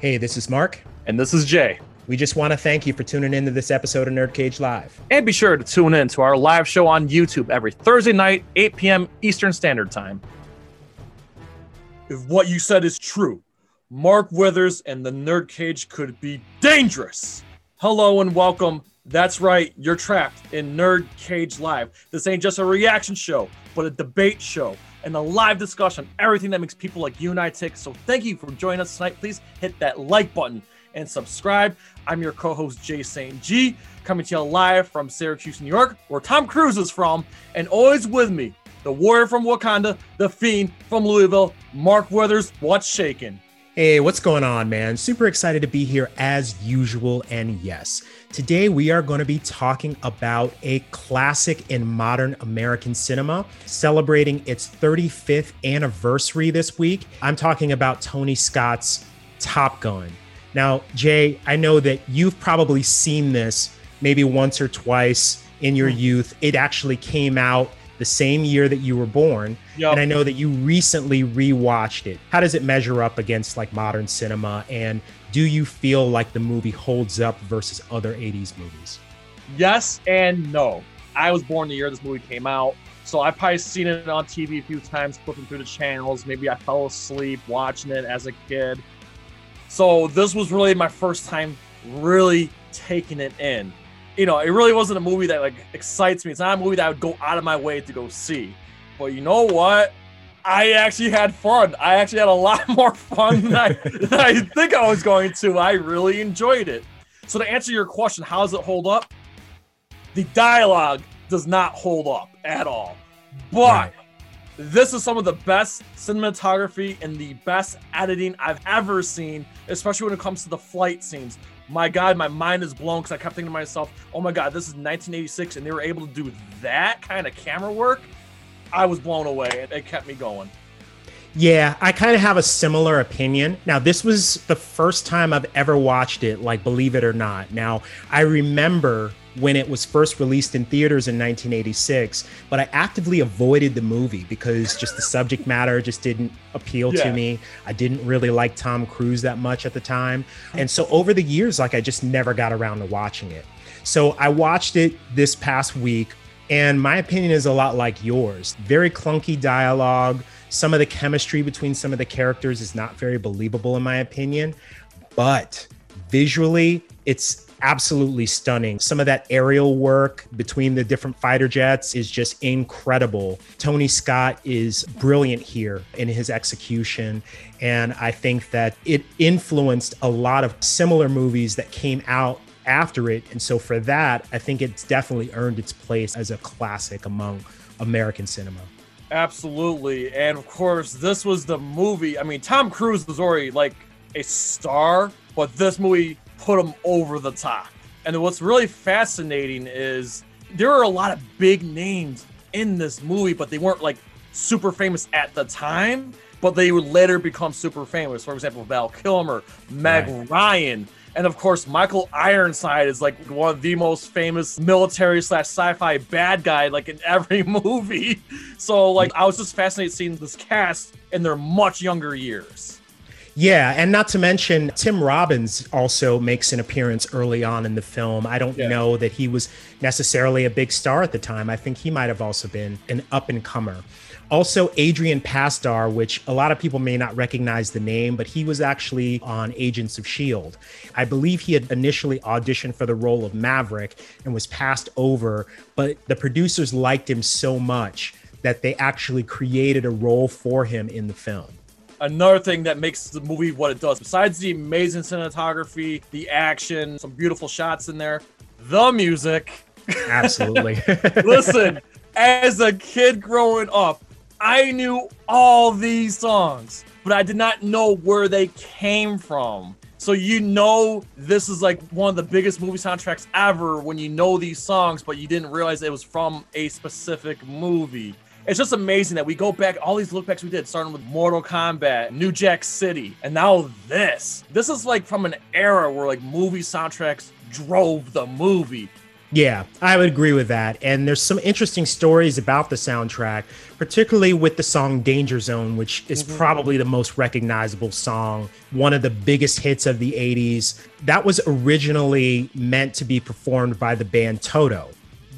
Hey, this is Mark. And this is Jay. We just want to thank you for tuning in to this episode of Nerd Cage Live. And be sure to tune in to our live show on YouTube every Thursday night, 8 p.m. Eastern Standard Time. If what you said is true, Mark Withers and the Nerd Cage could be dangerous. Hello and welcome. That's right, you're trapped in Nerd Cage Live. This ain't just a reaction show, but a debate show and a live discussion, everything that makes people like you and I tick. So thank you for joining us tonight. Please hit that like button and subscribe. I'm your co-host Jay St. G, coming to you live from Syracuse, New York, where Tom Cruise is from, and always with me, the warrior from Wakanda, the fiend from Louisville, Mark Weathers, What's shaking? Hey, what's going on, man? Super excited to be here as usual. And yes, today we are going to be talking about a classic in modern American cinema, celebrating its 35th anniversary this week. I'm talking about Tony Scott's Top Gun. Now, Jay, I know that you've probably seen this maybe once or twice in your Hmm. youth. It actually came out the same year that you were born. Yup. And I know that you recently rewatched it. How does it measure up against like modern cinema? And do you feel like the movie holds up versus other 80s movies? Yes and no. I was born the year this movie came out, so I've probably seen it on TV a few times, flipping through the channels. Maybe I fell asleep watching it as a kid. So this was really my first time really taking it in. You know, it really wasn't a movie that like excites me. It's not a movie that I would go out of my way to go see. But you know what? I actually had fun. I actually had a lot more fun than I, than I think I was going to. I really enjoyed it. So to answer your question, how does it hold up? The dialogue does not hold up at all. But Right. this is some of the best cinematography and the best editing I've ever seen, especially when it comes to the flight scenes. My God, my mind is blown because I kept thinking to myself, oh my God, this is 1986 and they were able to do that kind of camera work. I was blown away. It, it kept me going. Yeah, I kind of have a similar opinion. Now, this was the first time I've ever watched it, like, believe it or not. Now, I remember when it was first released in theaters in 1986, but I actively avoided the movie because just the subject matter just didn't appeal Yeah. to me. I didn't really like Tom Cruise that much at the time. And so over the years, like, I just never got around to watching it. So I watched it this past week, and my opinion is a lot like yours. Very clunky dialogue. Some of the chemistry between some of the characters is not very believable, in my opinion. But visually, it's absolutely stunning. Some of that aerial work between the different fighter jets is just incredible. Tony Scott is brilliant here in his execution. And I think that it influenced a lot of similar movies that came out after it. And so for that, I think it's definitely earned its place as a classic among American cinema. Absolutely. And of course, this was the movie. I mean, Tom Cruise was already like a star, but this movie put him over the top. And what's really fascinating is there are a lot of big names in this movie, but they weren't like super famous at the time, but they would later become super famous. For example, Val Kilmer, Meg Right. Ryan, and of course, Michael Ironside is like one of the most famous military slash sci-fi bad guy, like in every movie. So, like, I was just fascinated seeing this cast in their much younger years. Yeah, and not to mention Tim Robbins also makes an appearance early on in the film. I don't Yeah. know that he was necessarily a big star at the time. I think he might have also been an up and comer. Also, Adrian Pasdar, which a lot of people may not recognize the name, but he was actually on Agents of S.H.I.E.L.D. I believe he had initially auditioned for the role of Maverick and was passed over, but the producers liked him so much that they actually created a role for him in the film. Another thing that makes the movie what it does, besides the amazing cinematography, the action, some beautiful shots in there, the music. Absolutely. Listen, as a kid growing up, I knew all these songs, but I did not know where they came from. So you know this is like one of the biggest movie soundtracks ever when you know these songs, but you didn't realize it was from a specific movie. It's just amazing that we go back all these lookbacks we did, starting with Mortal Kombat, New Jack City, and now this. This is like from an era where like movie soundtracks drove the movie. Yeah, I would agree with that. And there's some interesting stories about the soundtrack, particularly with the song Danger Zone, which is mm-hmm. probably the most recognizable song, one of the biggest hits of the 80s. That was originally meant to be performed by the band Toto.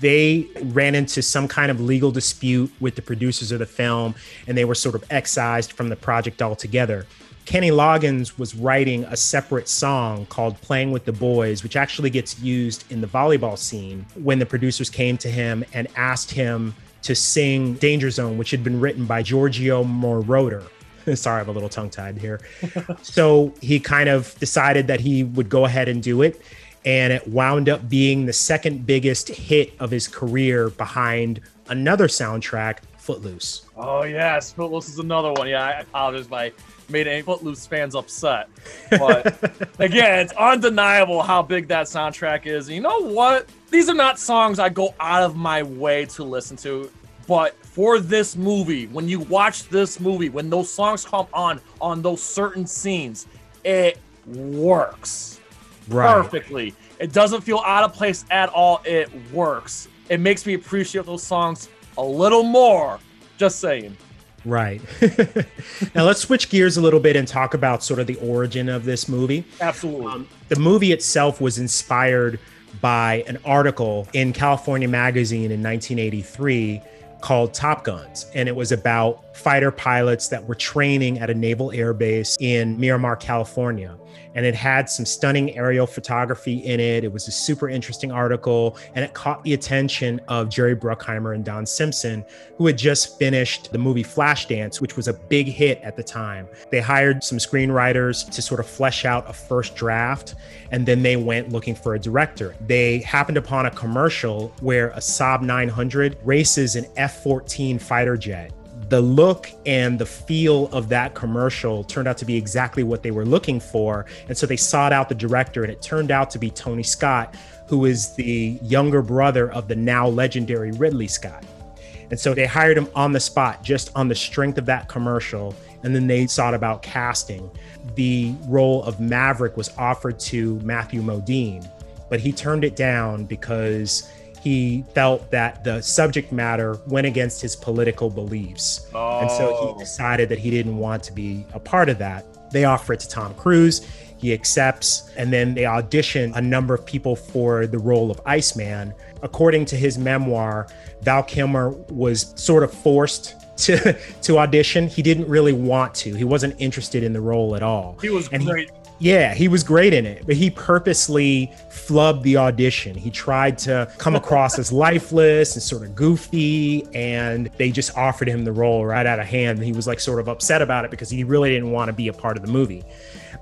They ran into some kind of legal dispute with the producers of the film, and they were sort of excised from the project altogether. Kenny Loggins was writing a separate song called Playing with the Boys, which actually gets used in the volleyball scene when the producers came to him and asked him to sing Danger Zone, which had been written by Giorgio Moroder. Sorry, I'm a little tongue tied here. so he kind of decided that he would go ahead and do it. And it wound up being the second biggest hit of his career behind another soundtrack, Footloose. Oh, yes. Footloose is another one. Yeah, I apologize. My made any Footloose fans upset. But again, it's undeniable how big that soundtrack is. And you know what? These are not songs I go out of my way to listen to. But for this movie, when you watch this movie, when those songs come on on those certain scenes, it works right. perfectly. It doesn't feel out of place at all. It works. It makes me appreciate those songs a little more. Just saying. Right. now let's switch gears a little bit and talk about sort of the origin of this movie. Absolutely. Um, the movie itself was inspired by an article in California Magazine in 1983 called Top Guns. And it was about fighter pilots that were training at a naval air base in Miramar, California and it had some stunning aerial photography in it. It was a super interesting article, and it caught the attention of Jerry Bruckheimer and Don Simpson, who had just finished the movie Flashdance, which was a big hit at the time. They hired some screenwriters to sort of flesh out a first draft, and then they went looking for a director. They happened upon a commercial where a Saab 900 races an F 14 fighter jet the look and the feel of that commercial turned out to be exactly what they were looking for. And so they sought out the director, and it turned out to be Tony Scott, who is the younger brother of the now legendary Ridley Scott. And so they hired him on the spot, just on the strength of that commercial. And then they sought about casting. The role of Maverick was offered to Matthew Modine, but he turned it down because he felt that the subject matter went against his political beliefs. Oh. And so he oh. decided that he didn't want to be a part of that. They offer it to Tom Cruise. He accepts, and then they audition a number of people for the role of Iceman. According to his memoir, Val Kilmer was sort of forced to to audition. He didn't really want to. He wasn't interested in the role at all. He was and great. He, yeah, he was great in it, but he purposely flubbed the audition. He tried to come across as lifeless and sort of goofy, and they just offered him the role right out of hand. And he was like sort of upset about it because he really didn't want to be a part of the movie.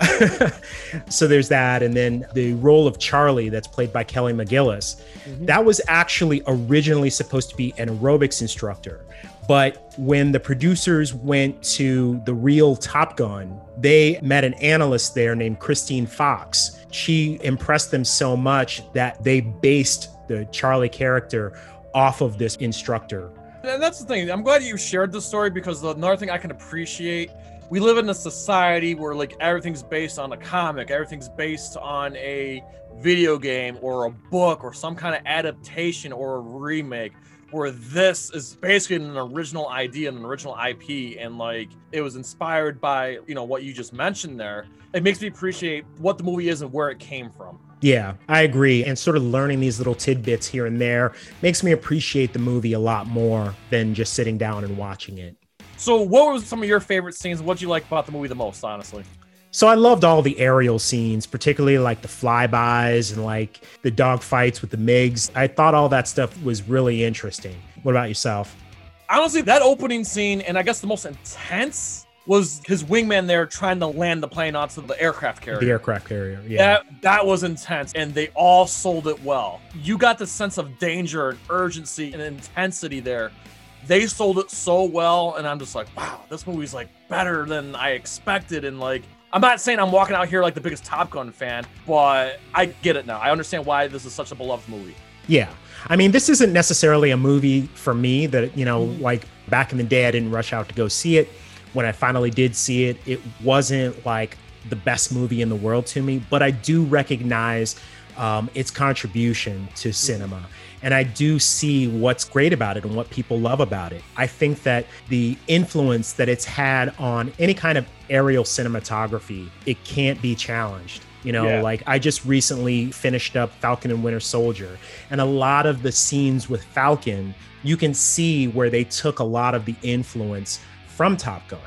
so there's that. And then the role of Charlie, that's played by Kelly McGillis, mm-hmm. that was actually originally supposed to be an aerobics instructor. But when the producers went to the real Top Gun, they met an analyst there named Christine Fox. She impressed them so much that they based the Charlie character off of this instructor. And that's the thing. I'm glad you shared this story because the another thing I can appreciate we live in a society where like everything's based on a comic, everything's based on a video game or a book or some kind of adaptation or a remake where this is basically an original idea and an original IP and like it was inspired by, you know, what you just mentioned there. It makes me appreciate what the movie is and where it came from. Yeah, I agree. And sort of learning these little tidbits here and there makes me appreciate the movie a lot more than just sitting down and watching it. So, what were some of your favorite scenes? What did you like about the movie the most, honestly? So I loved all the aerial scenes, particularly like the flybys and like the dog fights with the MiGs. I thought all that stuff was really interesting. What about yourself? Honestly, that opening scene and I guess the most intense was his wingman there trying to land the plane onto the aircraft carrier. The aircraft carrier, yeah. That, that was intense, and they all sold it well. You got the sense of danger and urgency and intensity there. They sold it so well, and I'm just like, wow, this movie's like better than I expected, and like I'm not saying I'm walking out here like the biggest Top Gun fan, but I get it now. I understand why this is such a beloved movie. Yeah. I mean, this isn't necessarily a movie for me that, you know, mm-hmm. like back in the day, I didn't rush out to go see it. When I finally did see it, it wasn't like the best movie in the world to me, but I do recognize um, its contribution to cinema. And I do see what's great about it and what people love about it. I think that the influence that it's had on any kind of aerial cinematography, it can't be challenged. You know, Yeah. like I just recently finished up Falcon and Winter Soldier, and a lot of the scenes with Falcon, you can see where they took a lot of the influence from Top Gun.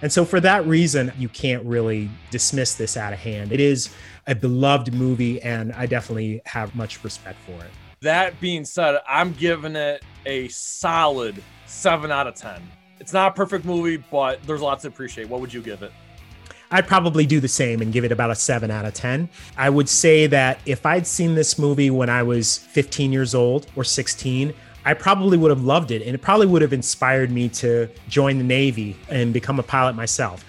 And so, for that reason, you can't really dismiss this out of hand. It is a beloved movie, and I definitely have much respect for it. That being said, I'm giving it a solid seven out of ten. It's not a perfect movie, but there's lots to appreciate. What would you give it? I'd probably do the same and give it about a 7 out of 10. I would say that if I'd seen this movie when I was 15 years old or 16, I probably would have loved it and it probably would have inspired me to join the Navy and become a pilot myself.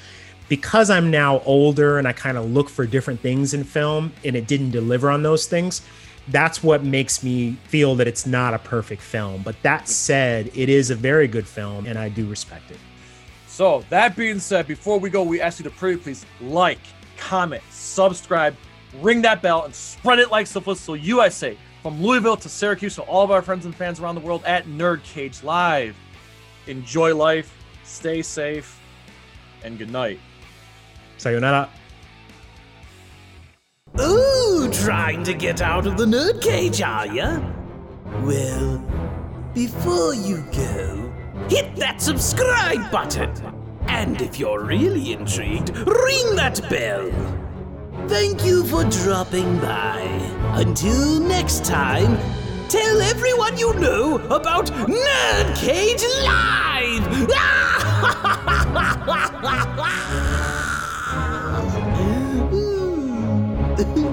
Because I'm now older and I kind of look for different things in film and it didn't deliver on those things, that's what makes me feel that it's not a perfect film. But that said, it is a very good film and I do respect it. So, that being said, before we go, we ask you to pretty please like, comment, subscribe, ring that bell, and spread it like syphilis so USA, from Louisville to Syracuse, to all of our friends and fans around the world at Nerd Cage Live. Enjoy life, stay safe, and good night. Sayonara. Ooh, trying to get out of the nerd cage, are you? Well, before you go, hit that subscribe button. And if you're really intrigued, ring that bell. Thank you for dropping by. Until next time, tell everyone you know about Nerd Cage Live! Ah!